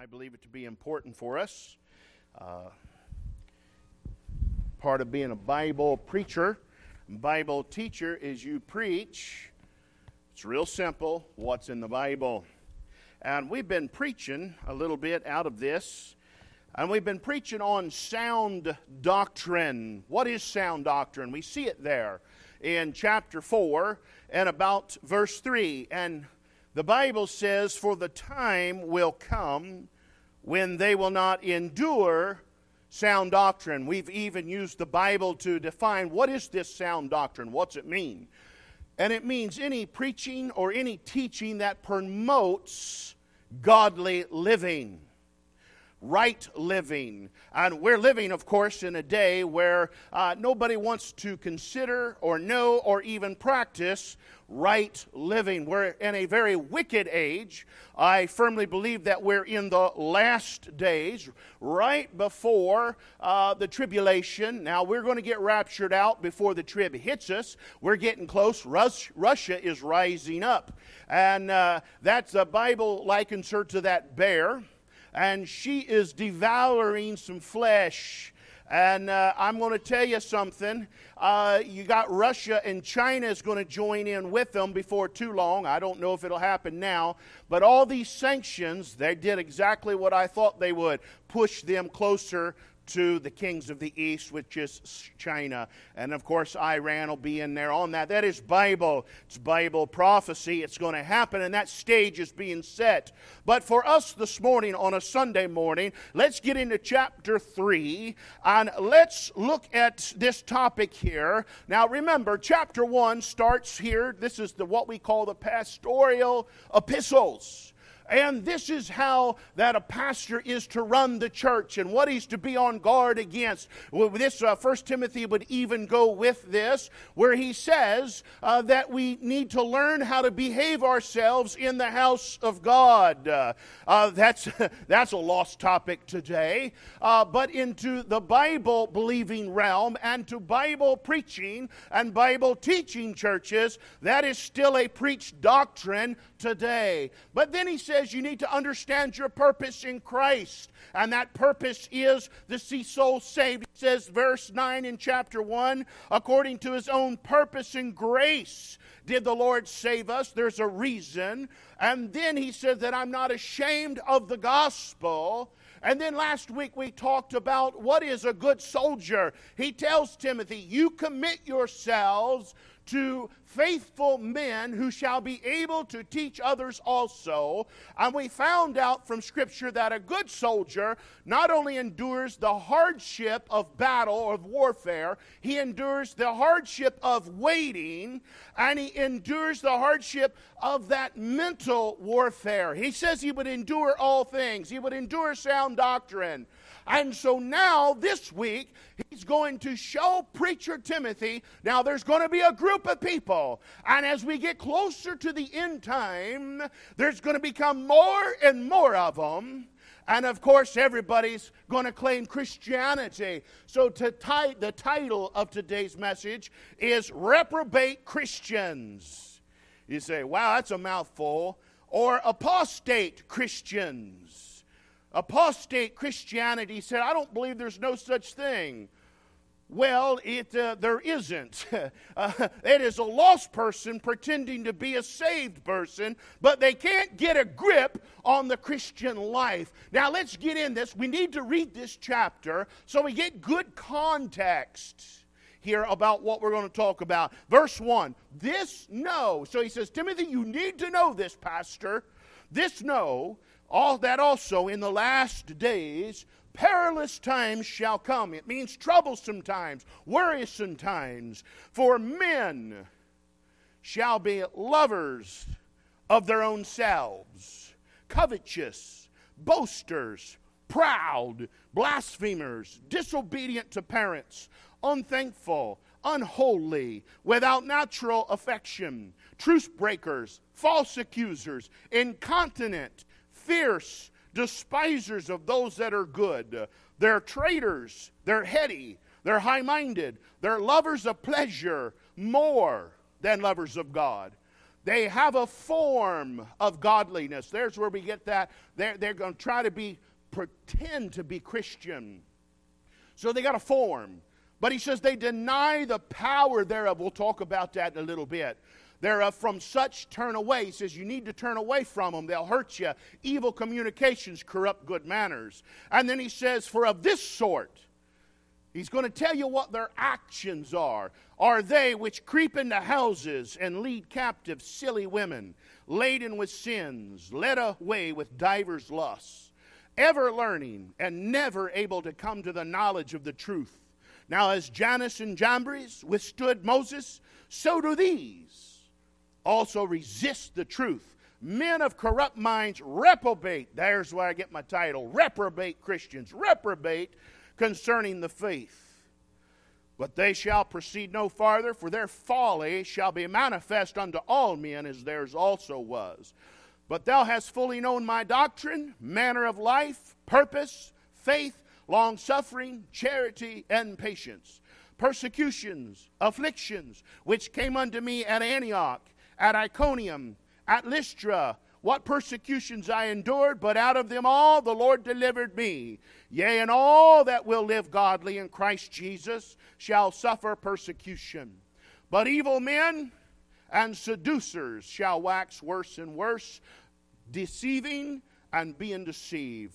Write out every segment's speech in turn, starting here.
I believe it to be important for us. Uh, part of being a Bible preacher, Bible teacher, is you preach. It's real simple what's in the Bible. And we've been preaching a little bit out of this, and we've been preaching on sound doctrine. What is sound doctrine? We see it there in chapter 4 and about verse 3. And the Bible says, For the time will come when they will not endure sound doctrine. We've even used the Bible to define what is this sound doctrine? What's it mean? And it means any preaching or any teaching that promotes godly living right living. And we're living, of course, in a day where uh, nobody wants to consider or know or even practice right living. We're in a very wicked age. I firmly believe that we're in the last days, right before uh, the tribulation. Now, we're going to get raptured out before the trib hits us. We're getting close. Rus- Russia is rising up. And uh, that's the Bible likens her to that bear and she is devouring some flesh. And uh, I'm going to tell you something. Uh, you got Russia and China is going to join in with them before too long. I don't know if it'll happen now. But all these sanctions, they did exactly what I thought they would push them closer to the kings of the east, which is China. And of course, Iran will be in there on that. That is Bible. It's Bible prophecy. It's going to happen, and that stage is being set. But for us this morning, on a Sunday morning, let's get into chapter 3 and let's look at this topic here. Now, remember, chapter 1 starts here. This is the, what we call the pastoral epistles. And this is how that a pastor is to run the church and what he's to be on guard against. Well, this uh, First Timothy would even go with this, where he says uh, that we need to learn how to behave ourselves in the house of God. Uh, uh that's that's a lost topic today. Uh, but into the Bible believing realm and to Bible preaching and Bible teaching churches, that is still a preached doctrine today. But then he says you need to understand your purpose in Christ. And that purpose is to see souls saved. He says, verse 9 in chapter 1 according to his own purpose and grace did the Lord save us. There's a reason. And then he said that I'm not ashamed of the gospel. And then last week we talked about what is a good soldier. He tells Timothy, You commit yourselves to faithful men who shall be able to teach others also. And we found out from Scripture that a good soldier not only endures the hardship of battle or of warfare, he endures the hardship of waiting, and he endures the hardship of that mental warfare. He says he would endure all things, he would endure sound doctrine. And so now, this week, he's going to show preacher Timothy. Now, there's going to be a group of people. And as we get closer to the end time, there's going to become more and more of them. And of course, everybody's going to claim Christianity. So, to t- the title of today's message is Reprobate Christians. You say, wow, that's a mouthful. Or apostate Christians apostate Christianity said, I don't believe there's no such thing. Well, it, uh, there isn't. uh, it is a lost person pretending to be a saved person, but they can't get a grip on the Christian life. Now, let's get in this. We need to read this chapter so we get good context here about what we're going to talk about. Verse 1 This know. So he says, Timothy, you need to know this, Pastor. This know all that also in the last days perilous times shall come. It means troublesome times, worrisome times. For men shall be lovers of their own selves, covetous, boasters, proud, blasphemers, disobedient to parents, unthankful, unholy, without natural affection, truce breakers, false accusers, incontinent fierce, despisers of those that are good. They're traitors, they're heady, they're high minded, they're lovers of pleasure more than lovers of God. They have a form of godliness. There's where we get that. They're, they're going to try to be, pretend to be Christian. So they got a form. But he says they deny the power thereof. We'll talk about that in a little bit. They're from such turn away. He says you need to turn away from them. They'll hurt you. Evil communications corrupt good manners. And then he says, for of this sort, he's going to tell you what their actions are. Are they which creep into houses and lead captive silly women, laden with sins, led away with divers lusts, ever learning and never able to come to the knowledge of the truth? Now, as Jannes and Jambres withstood Moses, so do these also resist the truth. Men of corrupt minds reprobate. There's where I get my title reprobate Christians, reprobate concerning the faith. But they shall proceed no farther, for their folly shall be manifest unto all men, as theirs also was. But thou hast fully known my doctrine, manner of life, purpose, faith, long suffering, charity, and patience. Persecutions, afflictions, which came unto me at Antioch, at Iconium, at Lystra, what persecutions I endured, but out of them all the Lord delivered me. Yea, and all that will live godly in Christ Jesus shall suffer persecution. But evil men and seducers shall wax worse and worse, deceiving and being deceived.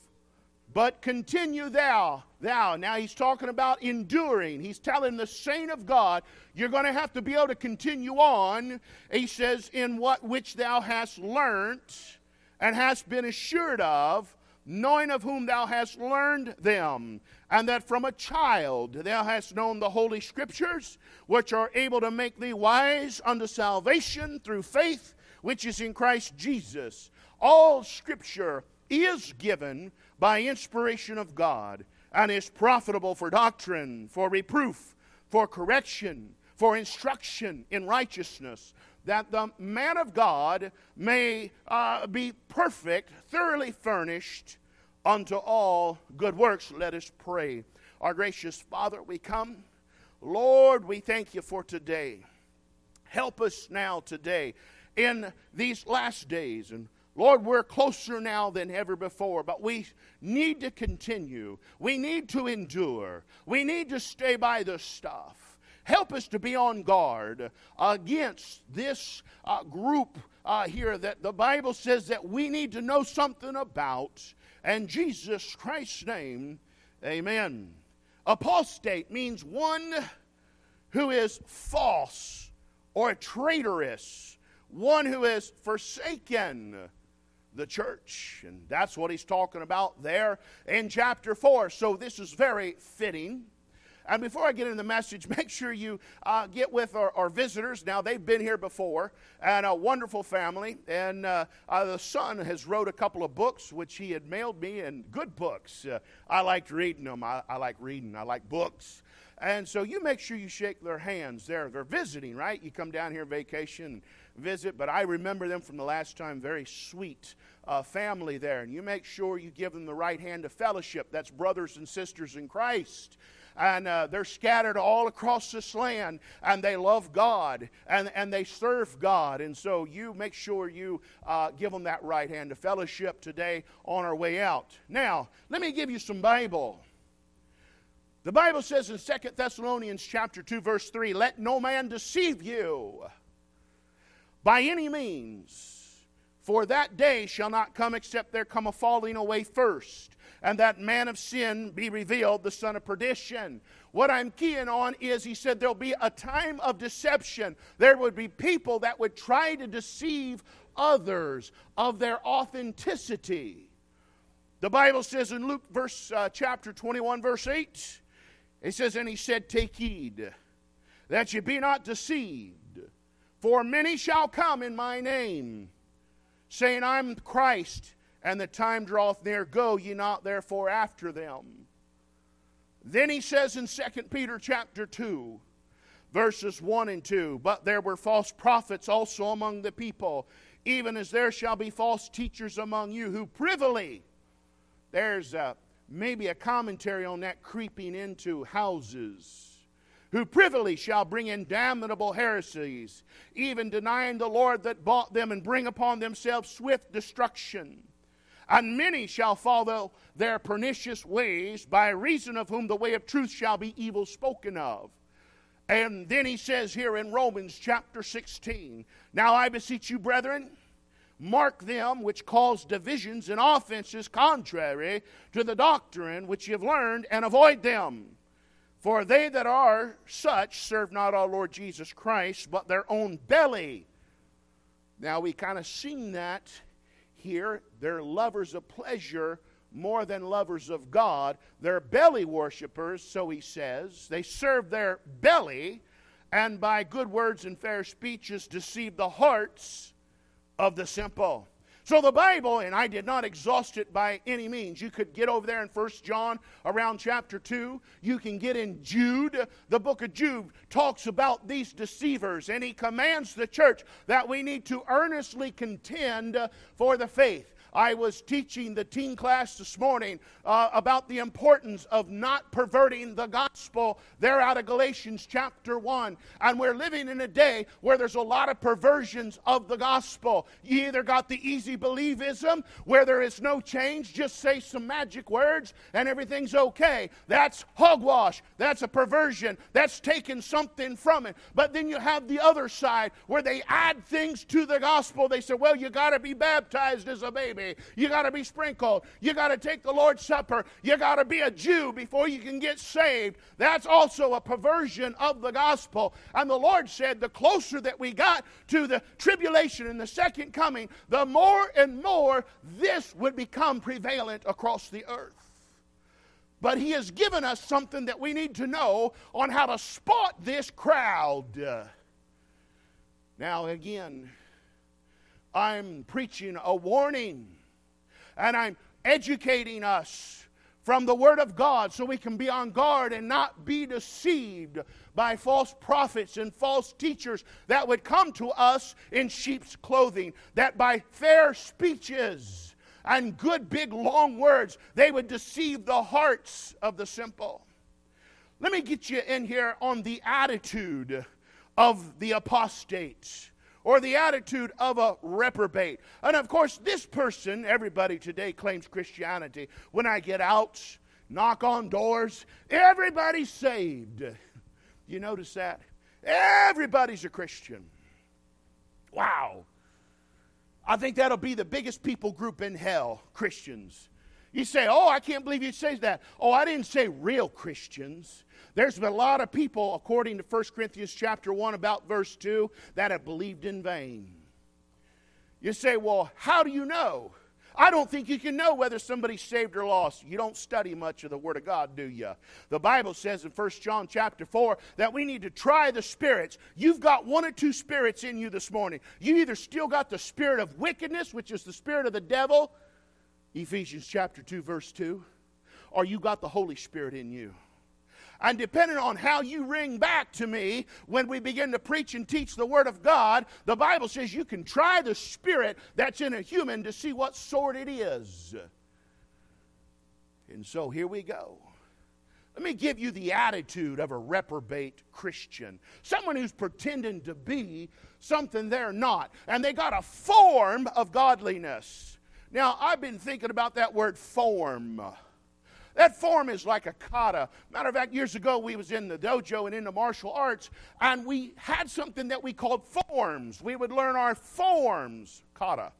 But continue thou, thou. Now he's talking about enduring. He's telling the saint of God, you're going to have to be able to continue on. He says, in what which thou hast learnt and hast been assured of, knowing of whom thou hast learned them, and that from a child thou hast known the holy scriptures, which are able to make thee wise unto salvation through faith which is in Christ Jesus. All scripture is given by inspiration of God and is profitable for doctrine, for reproof, for correction, for instruction in righteousness, that the man of God may uh, be perfect, thoroughly furnished unto all good works. Let us pray. Our gracious Father, we come. Lord, we thank you for today. Help us now today in these last days and Lord, we're closer now than ever before, but we need to continue. We need to endure. We need to stay by the stuff. Help us to be on guard against this uh, group uh, here that the Bible says that we need to know something about. And Jesus Christ's name, amen. Apostate means one who is false or traitorous, one who is forsaken the church. And that's what he's talking about there in chapter 4. So this is very fitting. And before I get into the message, make sure you uh, get with our, our, visitors. Now, they've been here before, and a wonderful family. And uh, uh, the son has wrote a couple of books, which he had mailed me, and good books. Uh, I liked reading them. I, I like reading. I like books. And so you make sure you shake their hands. They're, they're visiting, right? You come down here vacation visit, but I remember them from the last time. Very sweet uh, family there. And you make sure you give them the right hand of fellowship. That's brothers and sisters in Christ and uh, they're scattered all across this land and they love God and, and they serve God. And so you make sure you uh, give them that right hand of fellowship today on our way out. Now, let me give you some Bible. The Bible says in 2 Thessalonians chapter 2 verse 3, let no man deceive you by any means. For that day shall not come except there come a falling away first, and that man of sin be revealed, the son of perdition. What I'm keying on is he said there'll be a time of deception. There would be people that would try to deceive others of their authenticity. The Bible says in Luke verse uh, chapter 21 verse 8, it says and he said take heed that ye be not deceived for many shall come in my name, saying, I'm Christ, and the time draweth near. Go ye not therefore after them. Then he says in 2 Peter chapter 2, verses 1 and 2 But there were false prophets also among the people, even as there shall be false teachers among you who privily, there's a, maybe a commentary on that creeping into houses who privily shall bring in damnable heresies, even denying the Lord that bought them, and bring upon themselves swift destruction. And many shall follow their pernicious ways, by reason of whom the way of truth shall be evil spoken of. And then he says here in Romans chapter 16 Now I beseech you, brethren, mark them which cause divisions and offenses contrary to the doctrine which you have learned, and avoid them. For they that are such serve not our Lord Jesus Christ, but their own belly. Now we kind of seen that here. They're lovers of pleasure more than lovers of God. They're belly worshippers, so he says. They serve their belly, and by good words and fair speeches deceive the hearts of the simple. So the Bible, and I did not exhaust it by any means. You could get over there in First John around chapter 2. You can get in Jude. The book of Jude talks about these deceivers, and he commands the church that we need to earnestly contend for the faith. I was teaching the teen class this morning uh, about the importance of not perverting the gospel there out of Galatians chapter 1. And we're living in a day where there's a lot of perversions of the gospel. You either got the easy believism where there is no change, just say some magic words and everything's okay. That's hogwash. That's a perversion. That's taking something from it. But then you have the other side where they add things to the gospel. They say, well, you got to be baptized as a baby baby. You got to be sprinkled. You got to take the Lord's Supper. You got to be a Jew before you can get saved. That's also a perversion of the gospel. And the Lord said the closer that we got to the tribulation and the second coming, the more and more this would become prevalent across the earth. But He has given us something that we need to know on how to spot this crowd. Now, again, I'm preaching a warning and I'm educating us from the Word of God so we can be on guard and not be deceived by false prophets and false teachers that would come to us in sheep's clothing, that by fair speeches and good big long words they would deceive the hearts of the simple. Let me get you in here on the attitude of the apostates or the attitude of a reprobate. And of course, this person, everybody today claims Christianity. When I get out, knock on doors, everybody's saved. You notice that? Everybody's a Christian. Wow. I think that'll be the biggest people group in hell Christians. You say, Oh, I can't believe you say that. Oh, I didn't say real Christians. There's been a lot of people, according to 1 Corinthians chapter 1, about verse 2, that have believed in vain. You say, well, how do you know? I don't think you can know whether somebody's saved or lost. You don't study much of the Word of God, do you? The Bible says in 1 John chapter 4 that we need to try the spirits. You've got one or two spirits in you this morning. You either still got the spirit of wickedness, which is the spirit of the devil, Ephesians chapter 2, verse 2, or you got the Holy Spirit in you. And depending on how you ring back to me when we begin to preach and teach the Word of God, the Bible says you can try the spirit that's in a human to see what sort it is. And so here we go. Let me give you the attitude of a reprobate Christian. Someone who's pretending to be something they're not. And they got a form of godliness. Now, I've been thinking about that word form. That form is like a kata. Matter of fact, years ago we was in the dojo and in the martial arts, and we had something that we called forms. We would learn our forms, kata.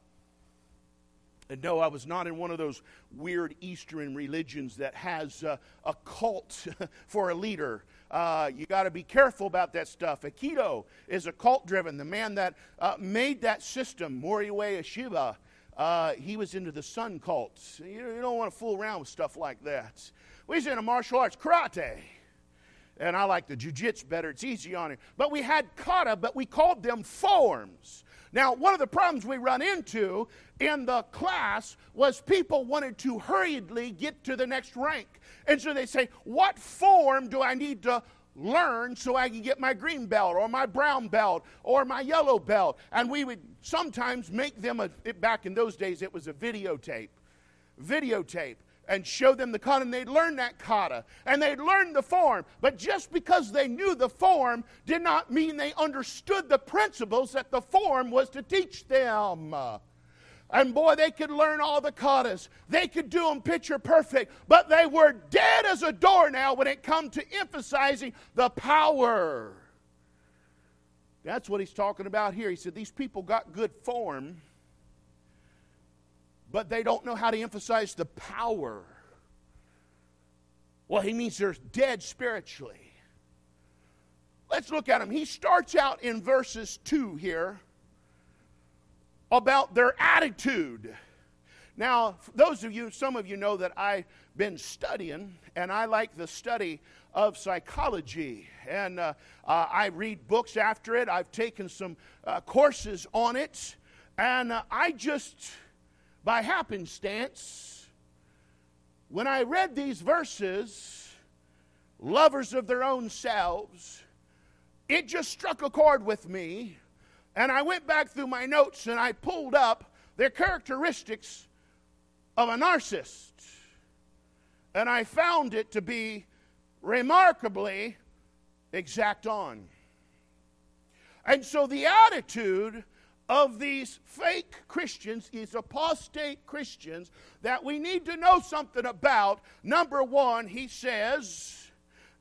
And no, I was not in one of those weird Eastern religions that has uh, a cult for a leader. Uh, you got to be careful about that stuff. Aikido is a cult driven. The man that uh, made that system, Morihei Ueshiba, uh, he was into the sun cults. You, you don't want to fool around with stuff like that. We was into martial arts, karate. And I like the jiu-jitsu better. It's easy on him. But we had kata, but we called them forms. Now, one of the problems we run into in the class was people wanted to hurriedly get to the next rank. And so they say, What form do I need to learn so I can get my green belt or my brown belt or my yellow belt. And we would sometimes make them, a, back in those days, it was a videotape. Videotape. and show them the kata, and they'd learn that kata, and they'd learn the form. But just because they knew the form did not mean they understood the principles that the form was to teach them. And boy, they could learn all the katas. They could do them picture perfect, but they were dead as a door now when it come to emphasizing the power. That's what he's talking about here. He said these people got good form, but they don't know how to emphasize the power. Well, he means they're dead spiritually. Let's look at him. He starts out in verses 2 here about their attitude. Now, those of you, some of you know that I've been studying, and I like the study of psychology. And uh, uh, I read books after it, I've taken some uh, courses on it, and uh, I just, by happenstance, when I read these verses, lovers of their own selves, it just struck a chord with me and I went back through my notes and I pulled up the characteristics of a narcissist. And I found it to be remarkably exact on. And so the attitude of these fake Christians, these apostate Christians, that we need to know something about. Number one, he says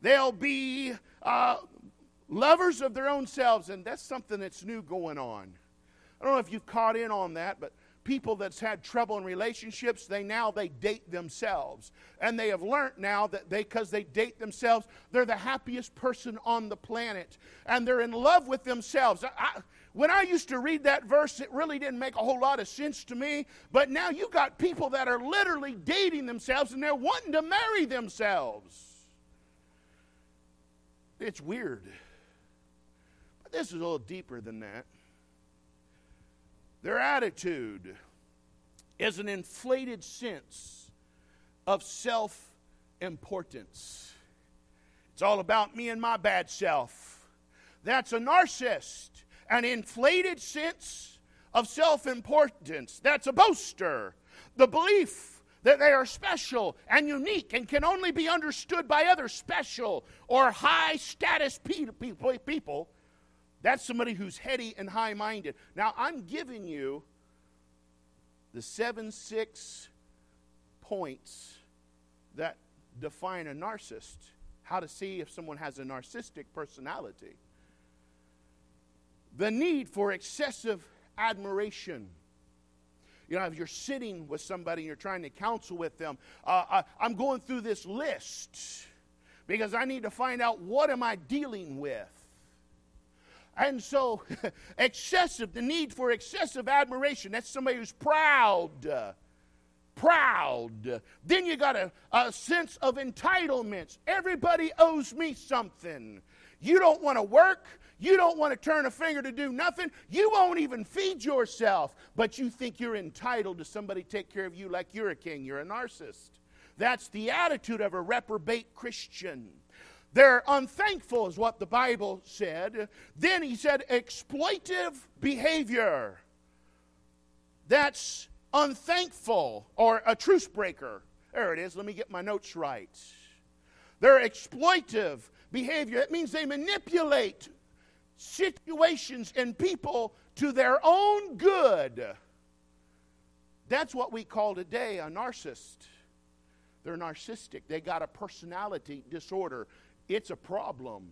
they'll be uh, lovers of their own selves, and that's something that's new going on. I don't know if you've caught in on that, but people that's had trouble in relationships they now they date themselves. And they have learned now that they because they date themselves they're the happiest person on the planet. And they're in love with themselves. I, when i used to read that verse it really didn't make a whole lot of sense to me. But now you got people that are literally dating themselves and they're wanting to marry themselves. It's weird this is a little deeper than that. Their attitude is an inflated sense of self importance. It's all about me and my bad self. That's a narcissist, an inflated sense of self importance. That's a boaster. The belief that they are special and unique and can only be understood by other special or high status people that's somebody who's heady and high minded. Now, I'm giving you the seven, six points that define a narcissist, how to see if someone has a narcissistic personality. The need for excessive admiration. You know, if you're sitting with somebody and you're trying to counsel with them, uh, I, I'm going through this list because I need to find out what am I dealing with. And so, excessive, the need for excessive admiration. That's somebody who's proud. Proud. Then you got a, a sense of entitlements. Everybody owes me something. You don't want to work. You don't want to turn a finger to do nothing. You won't even feed yourself, but you think you're entitled to somebody take care of you like you're a king. You're a narcissist. That's the attitude of a reprobate Christian. They're unthankful, is what the Bible said. Then he said, exploitive behavior. That's unthankful or a truce breaker. There it is. Let me get my notes right. They're exploitive behavior. It means they manipulate situations and people to their own good. That's what we call today a narcissist. They're narcissistic. They got a personality disorder. It's a problem.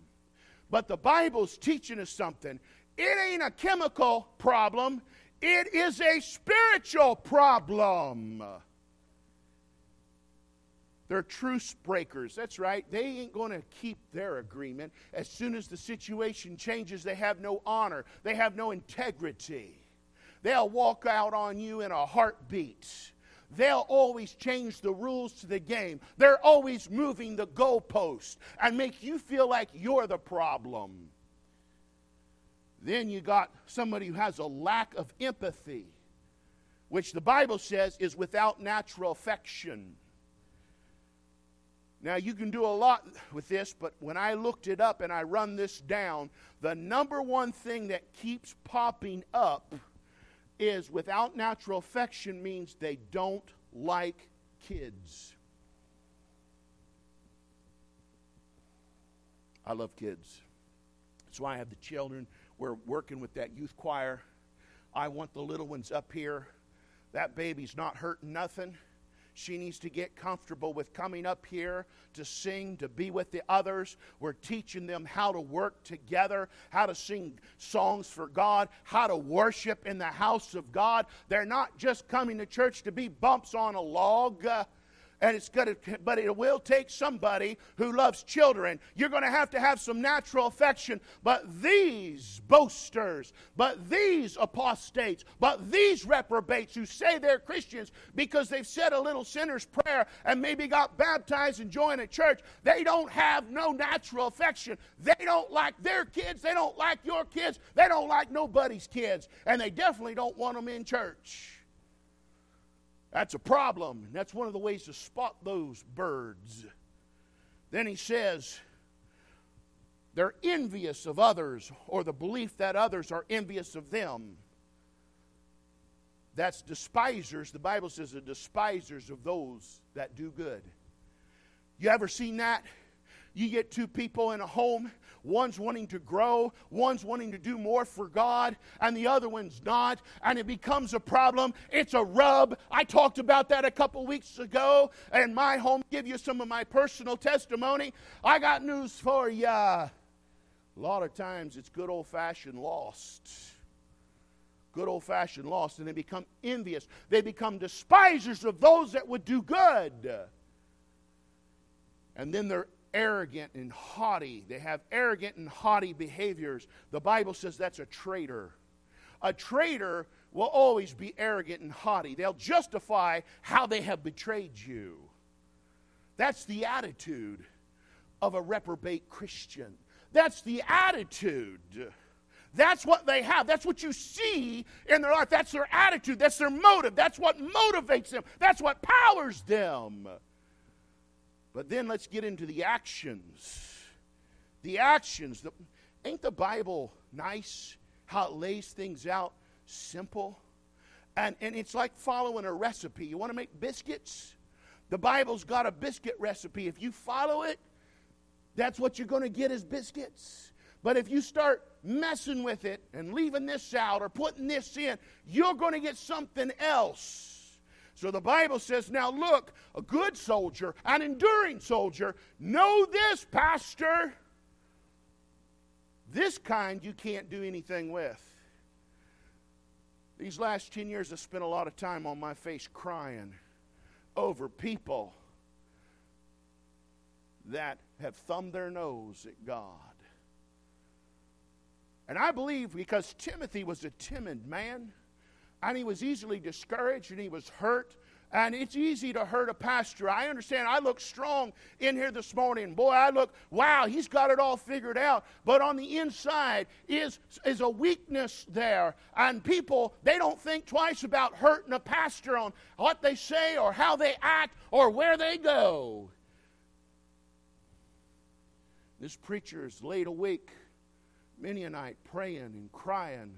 But the Bible's teaching us something. It ain't a chemical problem, it is a spiritual problem. They're truce breakers. That's right. They ain't going to keep their agreement. As soon as the situation changes, they have no honor, they have no integrity. They'll walk out on you in a heartbeat they'll always change the rules to the game. They're always moving the goalpost and make you feel like you're the problem. Then you got somebody who has a lack of empathy, which the Bible says is without natural affection. Now, you can do a lot with this, but when I looked it up and I run this down, the number one thing that keeps popping up is without natural affection means they don't like kids. I love kids. That's why I have the children. We're working with that youth choir. I want the little ones up here. That baby's not hurting nothing. She needs to get comfortable with coming up here to sing, to be with the others. We're teaching them how to work together, how to sing songs for God, how to worship in the house of God. They're not just coming to church to be bumps on a log. Uh, and it's going to but it will take somebody who loves children. You're going to have to have some natural affection. But these boasters but these apostates but these reprobates who say they're christians because they've said a little sinner's prayer and maybe got baptized and joined a church they don't have no natural affection. They don't like their kids. They don't like your kids. They don't like nobody's kids. And they definitely don't want them in church that's a problem. And that's one of the ways to spot those birds. Then he says, they're envious of others, or the belief that others are envious of them. That's despisers. The Bible says the despisers of those that do good. You ever seen that? You get two people in a home, one's wanting to grow, one's wanting to do more for God, and the other one's not, and it becomes a problem. It's a rub. I talked about that a couple weeks ago in my home, give you some of my personal testimony. I got news for you. A lot of times it's good old fashioned lost good old fashioned lost, and they become envious. They become despisers of those that would do good. And then they're arrogant and haughty. They have arrogant and haughty behaviors. The Bible says that's a traitor. A traitor will always be arrogant and haughty. They'll justify how they have betrayed you. That's the attitude of a reprobate Christian. That's the attitude. That's what they have. That's what you see in their life. That's their attitude. That's their motive. That's what motivates them. That's what powers them. But then let's get into the actions. The actions. The, ain't the Bible nice how it lays things out simple? And, and it's like following a recipe. You want to make biscuits? The Bible's got a biscuit recipe. If you follow it, that's what you're going to get as biscuits. But if you start messing with it and leaving this out or putting this in, you're going to get something else. So the Bible says, now look, a good soldier, an enduring soldier, know this, Pastor. This kind you can't do anything with. These last 10 years, I've spent a lot of time on my face crying over people that have thumbed their nose at God. And I believe because Timothy was a timid man, and he was easily discouraged and he was hurt. And it's easy to hurt a pastor. I understand. I look strong in here this morning. Boy, I look, wow, he's got it all figured out. But on the inside is, is a weakness there. And people, they don't think twice about hurting a pastor on what they say or how they act or where they go. This preacher is laid awake many a night praying and crying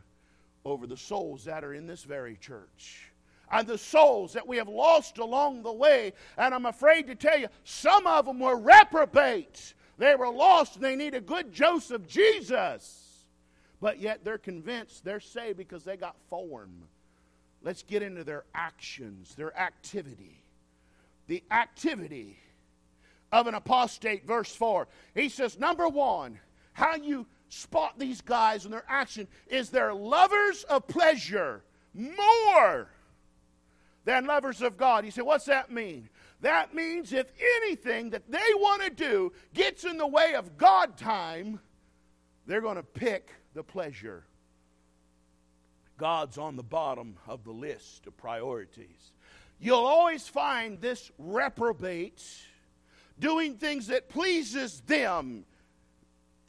over the souls that are in this very church and the souls that we have lost along the way. And I'm afraid to tell you, some of them were reprobates. They were lost and they need a good Joseph Jesus. But yet they're convinced they're saved because they got form. Let's get into their actions, their activity. The activity of an apostate, verse 4. He says, number one, how you spot these guys and their action is they're lovers of pleasure more than lovers of God. You say, what's that mean? That means if anything that they want to do gets in the way of God time, they're going to pick the pleasure. God's on the bottom of the list of priorities. You'll always find this reprobate doing things that pleases them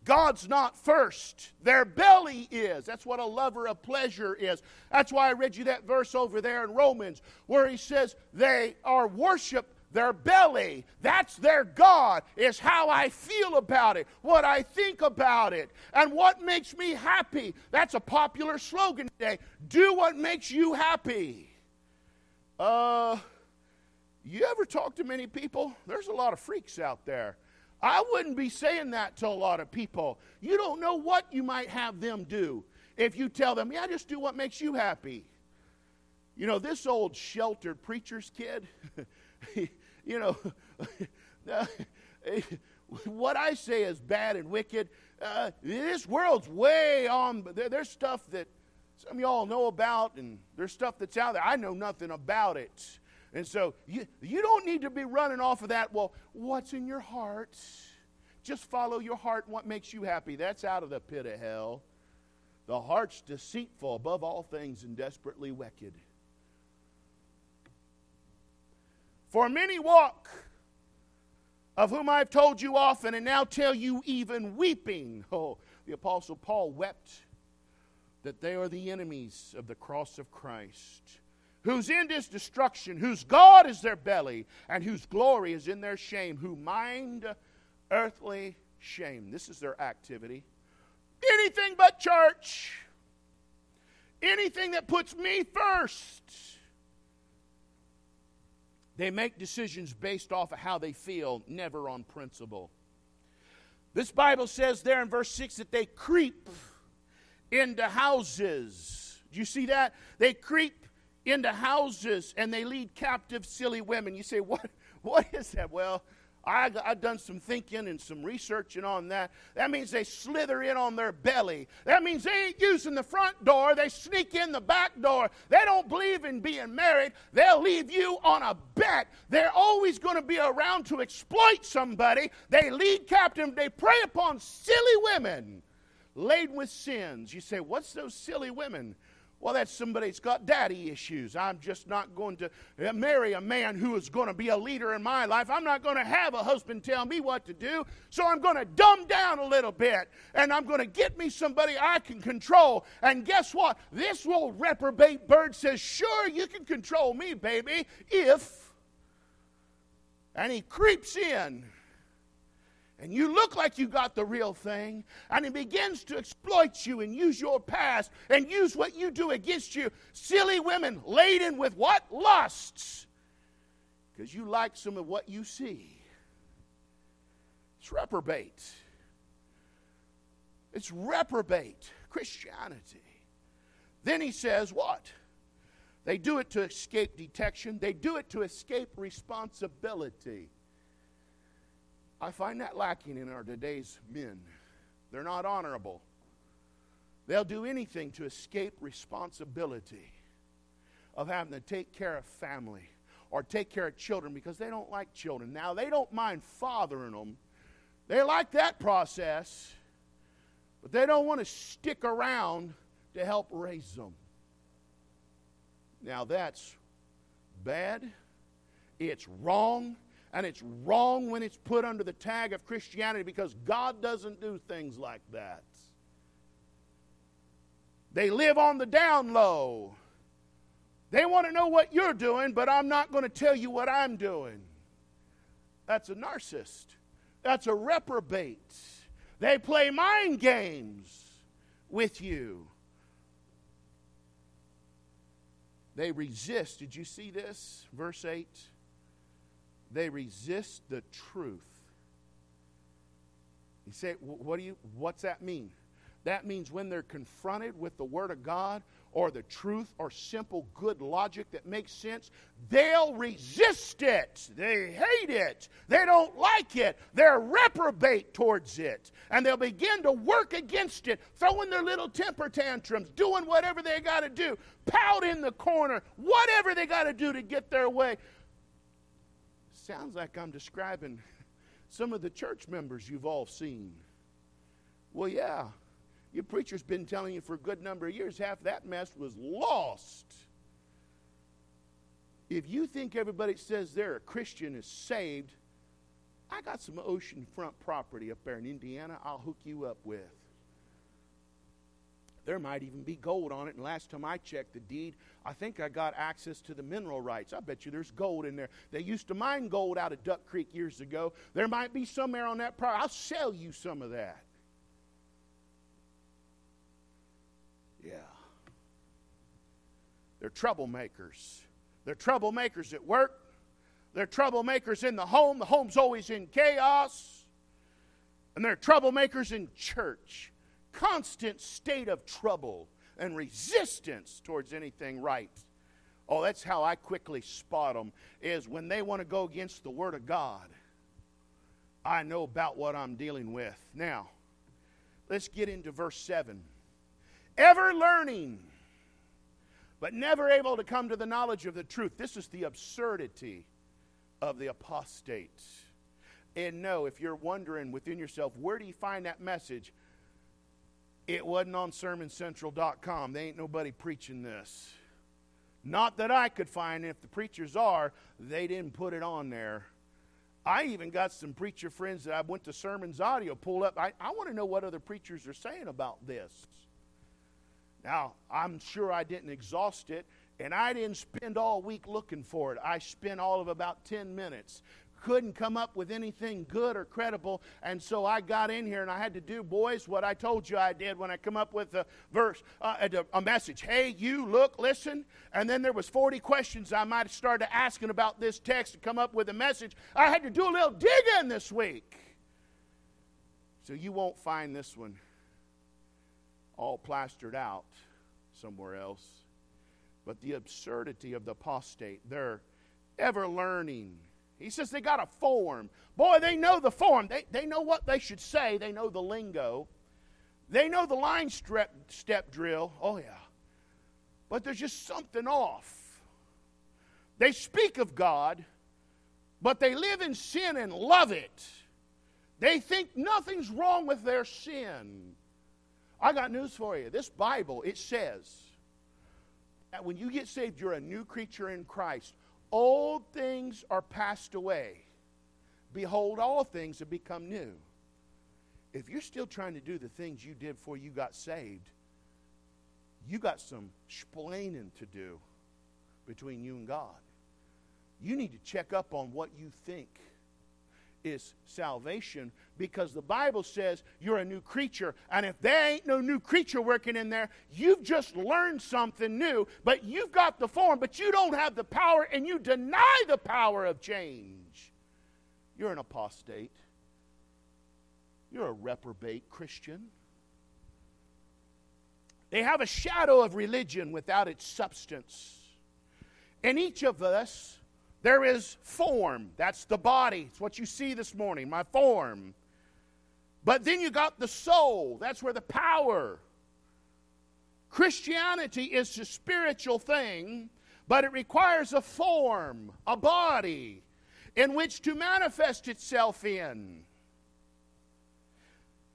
God's not first. Their belly is. That's what a lover of pleasure is. That's why I read you that verse over there in Romans where he says they are worship their belly. That's their God, is how I feel about it, what I think about it, and what makes me happy. That's a popular slogan today. Do what makes you happy. Uh, you ever talk to many people? There's a lot of freaks out there. I wouldn't be saying that to a lot of people. You don't know what you might have them do if you tell them, yeah, just do what makes you happy. You know, this old sheltered preacher's kid, you know, what I say is bad and wicked. Uh, this world's way on. There, there's stuff that some of y'all know about, and there's stuff that's out there. I know nothing about it. And so you, you don't need to be running off of that. Well, what's in your heart? Just follow your heart what makes you happy. That's out of the pit of hell. The heart's deceitful above all things and desperately wicked. For many walk, of whom I've told you often, and now tell you even weeping. Oh, the Apostle Paul wept that they are the enemies of the cross of Christ, whose end is destruction, whose God is their belly, and whose glory is in their shame, who mind earthly shame. This is their activity. Anything but church. Anything that puts me first. They make decisions based off of how they feel, never on principle. This Bible says there in verse 6 that they creep into houses. Do you see that? They creep into houses and they lead captive silly women. You say, what, what is that? Well, I, have done some thinking and some researching on that. That means they slither in on their belly. That means they ain't using the front door, they sneak in the back door. They don't believe in being married. They'll leave you on a bet. They're always going to be around to exploit somebody. They lead captive, they prey upon silly women laden with sins. You say, What's those silly women? Well, that's somebody that's got daddy issues. I'm just not going to uh, marry a man who is going to be a leader in my life. I'm not going to have a husband tell me what to do. So I'm going to dumb down a little bit and I'm going to get me somebody I can control. And guess what? This little reprobate bird says, Sure, you can control me, baby, if. And he creeps in and you look like you got the real thing, and he begins to exploit you and use your past and use what you do against you. Silly women laden with what? Lusts. Because you like some of what you see. It's reprobate. It's reprobate Christianity. Then he says, what? They do it to escape detection, they do it to escape responsibility. I find that lacking in our today's men. They're not honorable. They'll do anything to escape responsibility of having to take care of family or take care of children because they don't like children. Now, they don't mind fathering them, they like that process, but they don't want to stick around to help raise them. Now, that's bad, it's wrong, and it's wrong when it's put under the tag of Christianity because God doesn't do things like that. They live on the down low. They want to know what you're doing, but I'm not going to tell you what I'm doing. That's a narcissist. That's a reprobate. They play mind games with you. They resist. Did you see this? Verse 8. They resist the truth. You say, what do you, what's that mean? That means when they're confronted with the Word of God or the truth or simple good logic that makes sense, they'll resist it. They hate it. They don't like it. They're reprobate towards it. And they'll begin to work against it, throwing their little temper tantrums, doing whatever they got to do, pout in the corner, whatever they got to do to get their way sounds like I'm describing some of the church members you've all seen. Well, yeah, your preacher's been telling you for a good number of years half that mess was lost. If you think everybody says they're a Christian is saved, I got some oceanfront property up there in Indiana I'll hook you up with. There might even be gold on it. And last time I checked the deed, I think I got access to the mineral rights. I bet you there's gold in there. They used to mine gold out of Duck Creek years ago. There might be somewhere on that property. I'll sell you some of that. Yeah. They're troublemakers. They're troublemakers at work. They're troublemakers in the home. The home's always in chaos. And they're troublemakers in church. Constant state of trouble and resistance towards anything right. Oh, that's how I quickly spot them is when they want to go against the Word of God. I know about what I'm dealing with. Now, let's get into verse 7. Ever learning, but never able to come to the knowledge of the truth. This is the absurdity of the apostate. And no, if you're wondering within yourself, where do you find that message? It wasn't on sermoncentral.com. They ain't nobody preaching this. Not that I could find. If the preachers are, they didn't put it on there. I even got some preacher friends that I went to sermons audio pulled up. I, I want to know what other preachers are saying about this. Now, I'm sure I didn't exhaust it, and I didn't spend all week looking for it. I spent all of about 10 minutes couldn't come up with anything good or credible. And so I got in here and I had to do, boys, what I told you I did when I come up with a verse, uh, a, a message. Hey, you, look, listen. And then there was 40 questions I might have started asking about this text to come up with a message. I had to do a little digging this week. So you won't find this one all plastered out somewhere else. But the absurdity of the apostate, they're ever learning he says they got a form. Boy, they know the form. They, they know what they should say, they know the lingo. They know the line step, step drill. Oh, yeah. But there's just something off. They speak of God, but they live in sin and love it. They think nothing's wrong with their sin. I got news for you. This Bible, it says that when you get saved, you're a new creature in Christ. Old things are passed away. Behold, all things have become new. If you're still trying to do the things you did before you got saved, you got some explaining to do between you and God. You need to check up on what you think is salvation because the Bible says you're a new creature. And if there ain't no new creature working in there, you've just learned something new, but you've got the form, but you don't have the power, and you deny the power of change. You're an apostate. You're a reprobate Christian. They have a shadow of religion without its substance. And each of us there is form. That's the body. It's what you see this morning, my form. But then you got the soul. That's where the power. Christianity is a spiritual thing, but it requires a form, a body, in which to manifest itself in.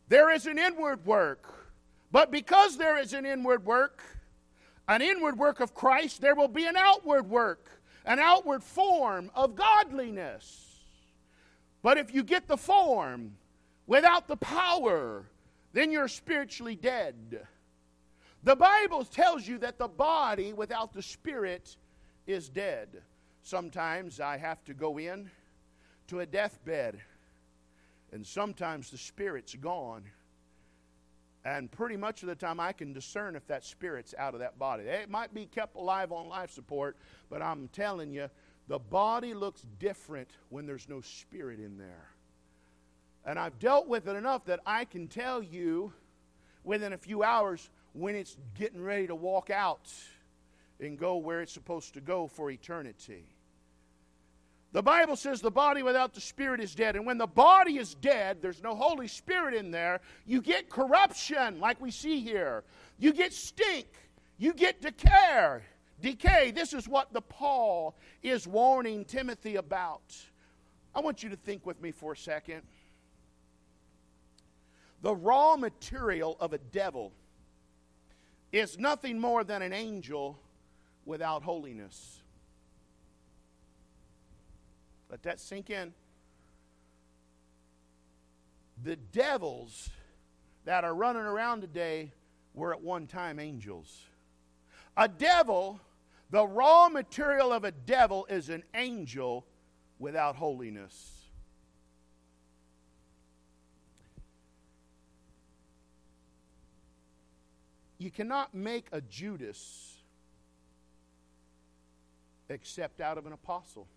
There is an inward work, but because there is an inward work, an inward work of Christ, there will be an outward work an outward form of godliness. But if you get the form without the power, then you're spiritually dead. The Bible tells you that the body without the spirit is dead. Sometimes I have to go in to a deathbed, and sometimes the spirit's gone. And pretty much of the time, I can discern if that spirit's out of that body. It might be kept alive on life support, but I'm telling you, the body looks different when there's no spirit in there. And I've dealt with it enough that I can tell you within a few hours when it's getting ready to walk out and go where it's supposed to go for eternity. The Bible says the body without the spirit is dead. And when the body is dead, there's no Holy Spirit in there, you get corruption, like we see here. You get stink. You get decay. Decay. This is what the Paul is warning Timothy about. I want you to think with me for a second. The raw material of a devil is nothing more than an angel without holiness. Let that sink in. The devils that are running around today were at one time angels. A devil, the raw material of a devil is an angel without holiness. You cannot make a Judas except out of an apostle.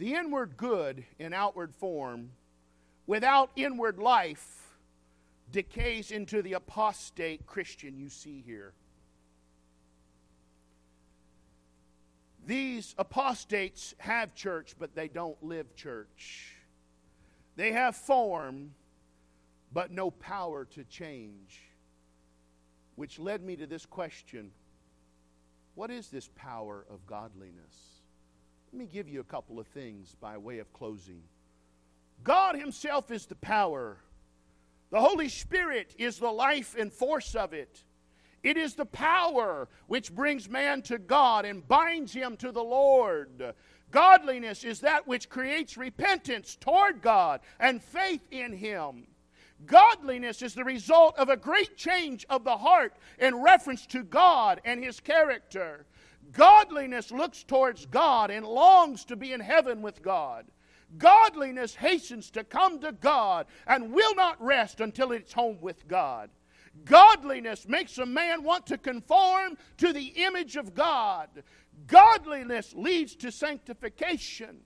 The inward good in outward form, without inward life, decays into the apostate Christian you see here. These apostates have church, but they don't live church. They have form, but no power to change. Which led me to this question What is this power of godliness? Let me give you a couple of things by way of closing. God Himself is the power, the Holy Spirit is the life and force of it. It is the power which brings man to God and binds him to the Lord. Godliness is that which creates repentance toward God and faith in Him. Godliness is the result of a great change of the heart in reference to God and His character. Godliness looks towards God and longs to be in heaven with God. Godliness hastens to come to God and will not rest until it's home with God. Godliness makes a man want to conform to the image of God. Godliness leads to sanctification.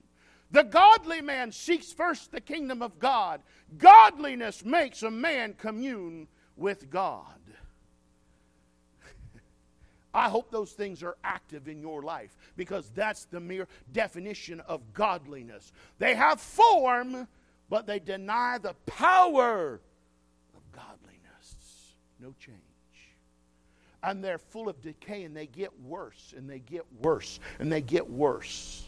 The godly man seeks first the kingdom of God. Godliness makes a man commune with God. I hope those things are active in your life because that's the mere definition of godliness. They have form, but they deny the power of godliness. No change and they're full of decay and they get worse and they get worse and they get worse.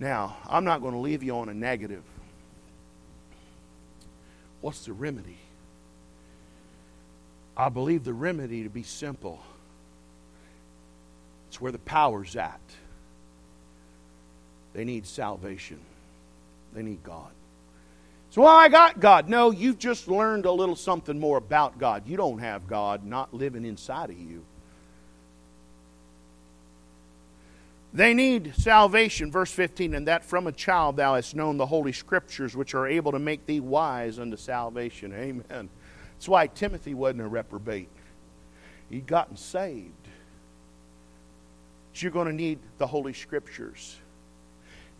Now, I'm not going to leave you on a negative. What's the remedy? I believe the remedy to be simple. It's where the power's at. They need salvation. They need God. So, well, I got God. No, you've just learned a little something more about God. You don't have God not living inside of you. They need salvation, verse 15, and that from a child thou hast known the holy scriptures, which are able to make thee wise unto salvation. Amen. That's why Timothy wasn't a reprobate. He'd gotten saved. But you're going to need the holy scriptures.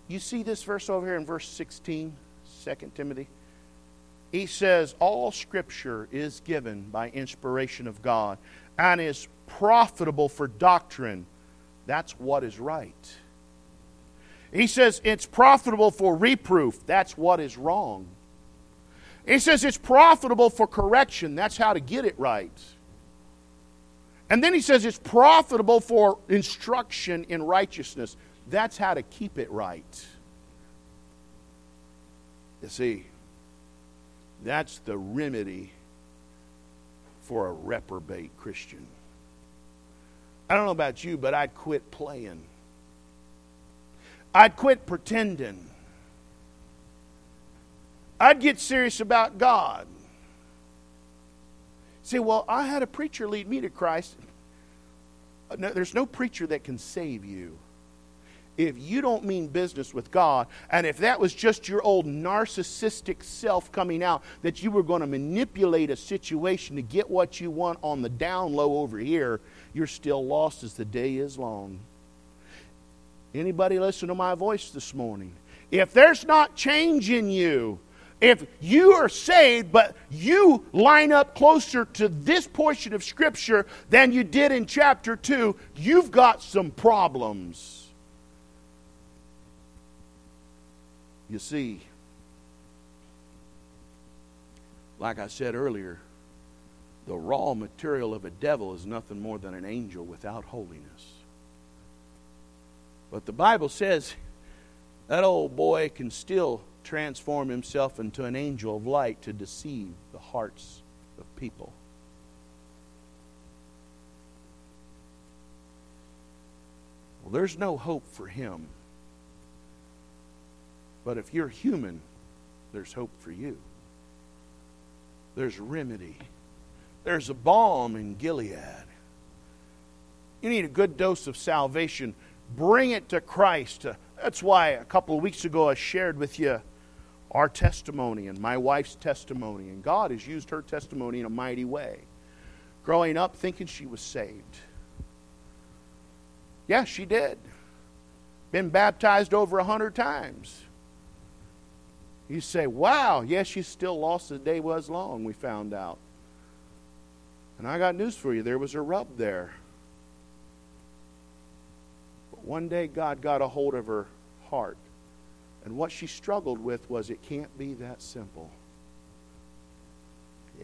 You see this verse over here in verse 16? 2 Timothy. He says, All scripture is given by inspiration of God and is profitable for doctrine. That's what is right. He says it's profitable for reproof. That's what is wrong. He says it's profitable for correction. That's how to get it right. And then he says it's profitable for instruction in righteousness. That's how to keep it right. You see, that's the remedy for a reprobate Christian. I don't know about you, but I'd quit playing. I'd quit pretending. I'd get serious about God. Say, well, I had a preacher lead me to Christ. No, there's no preacher that can save you if you don't mean business with God, and if that was just your old narcissistic self coming out, that you were going to manipulate a situation to get what you want on the down low over here, you're still lost as the day is long. Anybody listen to my voice this morning? If there's not change in you, if you are saved, but you line up closer to this portion of Scripture than you did in chapter 2, you've got some problems. You see, like I said earlier, the raw material of a devil is nothing more than an angel without holiness. But the Bible says that old boy can still transform himself into an angel of light to deceive the hearts of people. Well, there's no hope for him but if you're human, there's hope for you. There's remedy. There's a balm in Gilead. You need a good dose of salvation. Bring it to Christ. Uh, that's why a couple of weeks ago I shared with you our testimony and my wife's testimony. And God has used her testimony in a mighty way. Growing up thinking she was saved. Yeah, she did been baptized over a hundred times. You say, wow, yes, she's still lost the day was long, we found out. And I got news for you there was a rub there. But one day God got a hold of her heart. And what she struggled with was it can't be that simple.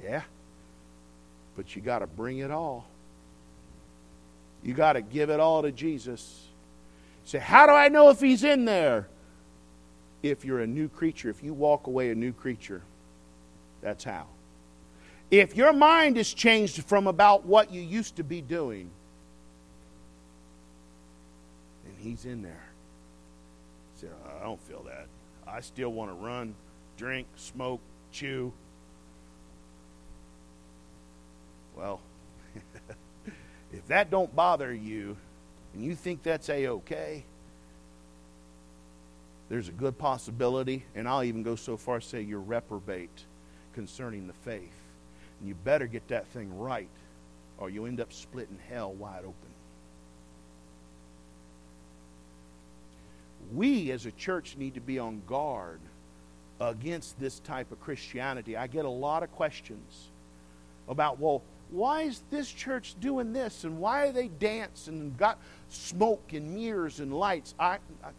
Yeah. But you got to bring it all. You got to give it all to Jesus. Say, how do I know if he's in there? If you're a new creature, if you walk away a new creature, that's how. If your mind is changed from about what you used to be doing, then he's in there. Say, I don't feel that. I still want to run, drink, smoke, chew. Well, if that don't bother you and you think that's a-okay, there's a good possibility, and I'll even go so far as say you're reprobate concerning the faith. And you better get that thing right, or you end up splitting hell wide open. We as a church need to be on guard against this type of Christianity. I get a lot of questions about, well, why is this church doing this? And why are they dancing and got smoke and mirrors and lights? I, I,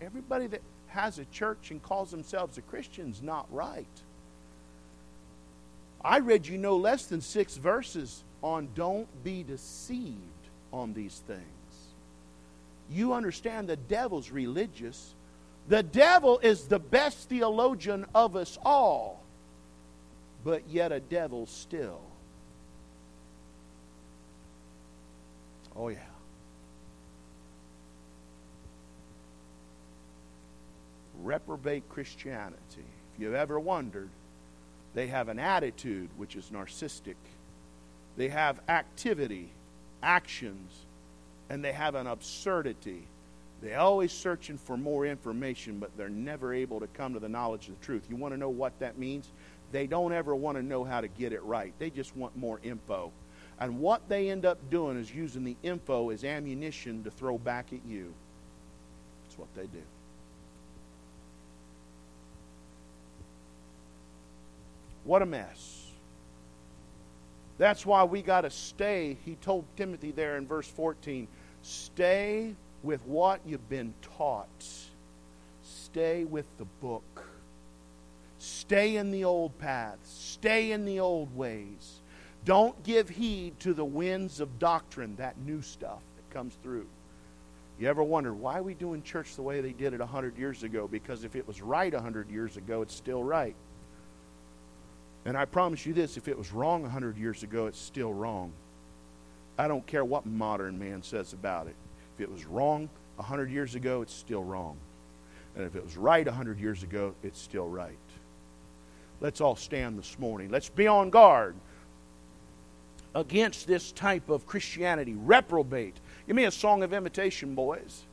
everybody that has a church and calls themselves a christian is not right. I read you no less than six verses on don't be deceived on these things you understand the devil's religious the devil is the best theologian of us all but yet a devil still Oh, yeah. Reprobate Christianity. If you've ever wondered, they have an attitude which is narcissistic, they have activity, actions, and they have an absurdity. They're always searching for more information, but they're never able to come to the knowledge of the truth. You want to know what that means? They don't ever want to know how to get it right. They just want more info. And what they end up doing is using the info as ammunition to throw back at you. That's what they do. What a mess. That's why we got to stay. He told Timothy there in verse 14 stay with what you've been taught, stay with the book, stay in the old paths, stay in the old ways. Don't give heed to the winds of doctrine, that new stuff that comes through. You ever wonder why are we doing church the way they did it 100 years ago? Because if it was right 100 years ago, it's still right. And I promise you this if it was wrong 100 years ago, it's still wrong. I don't care what modern man says about it. If it was wrong 100 years ago, it's still wrong. And if it was right 100 years ago, it's still right. Let's all stand this morning. Let's be on guard against this type of Christianity. Reprobate. Give me a song of imitation, boys.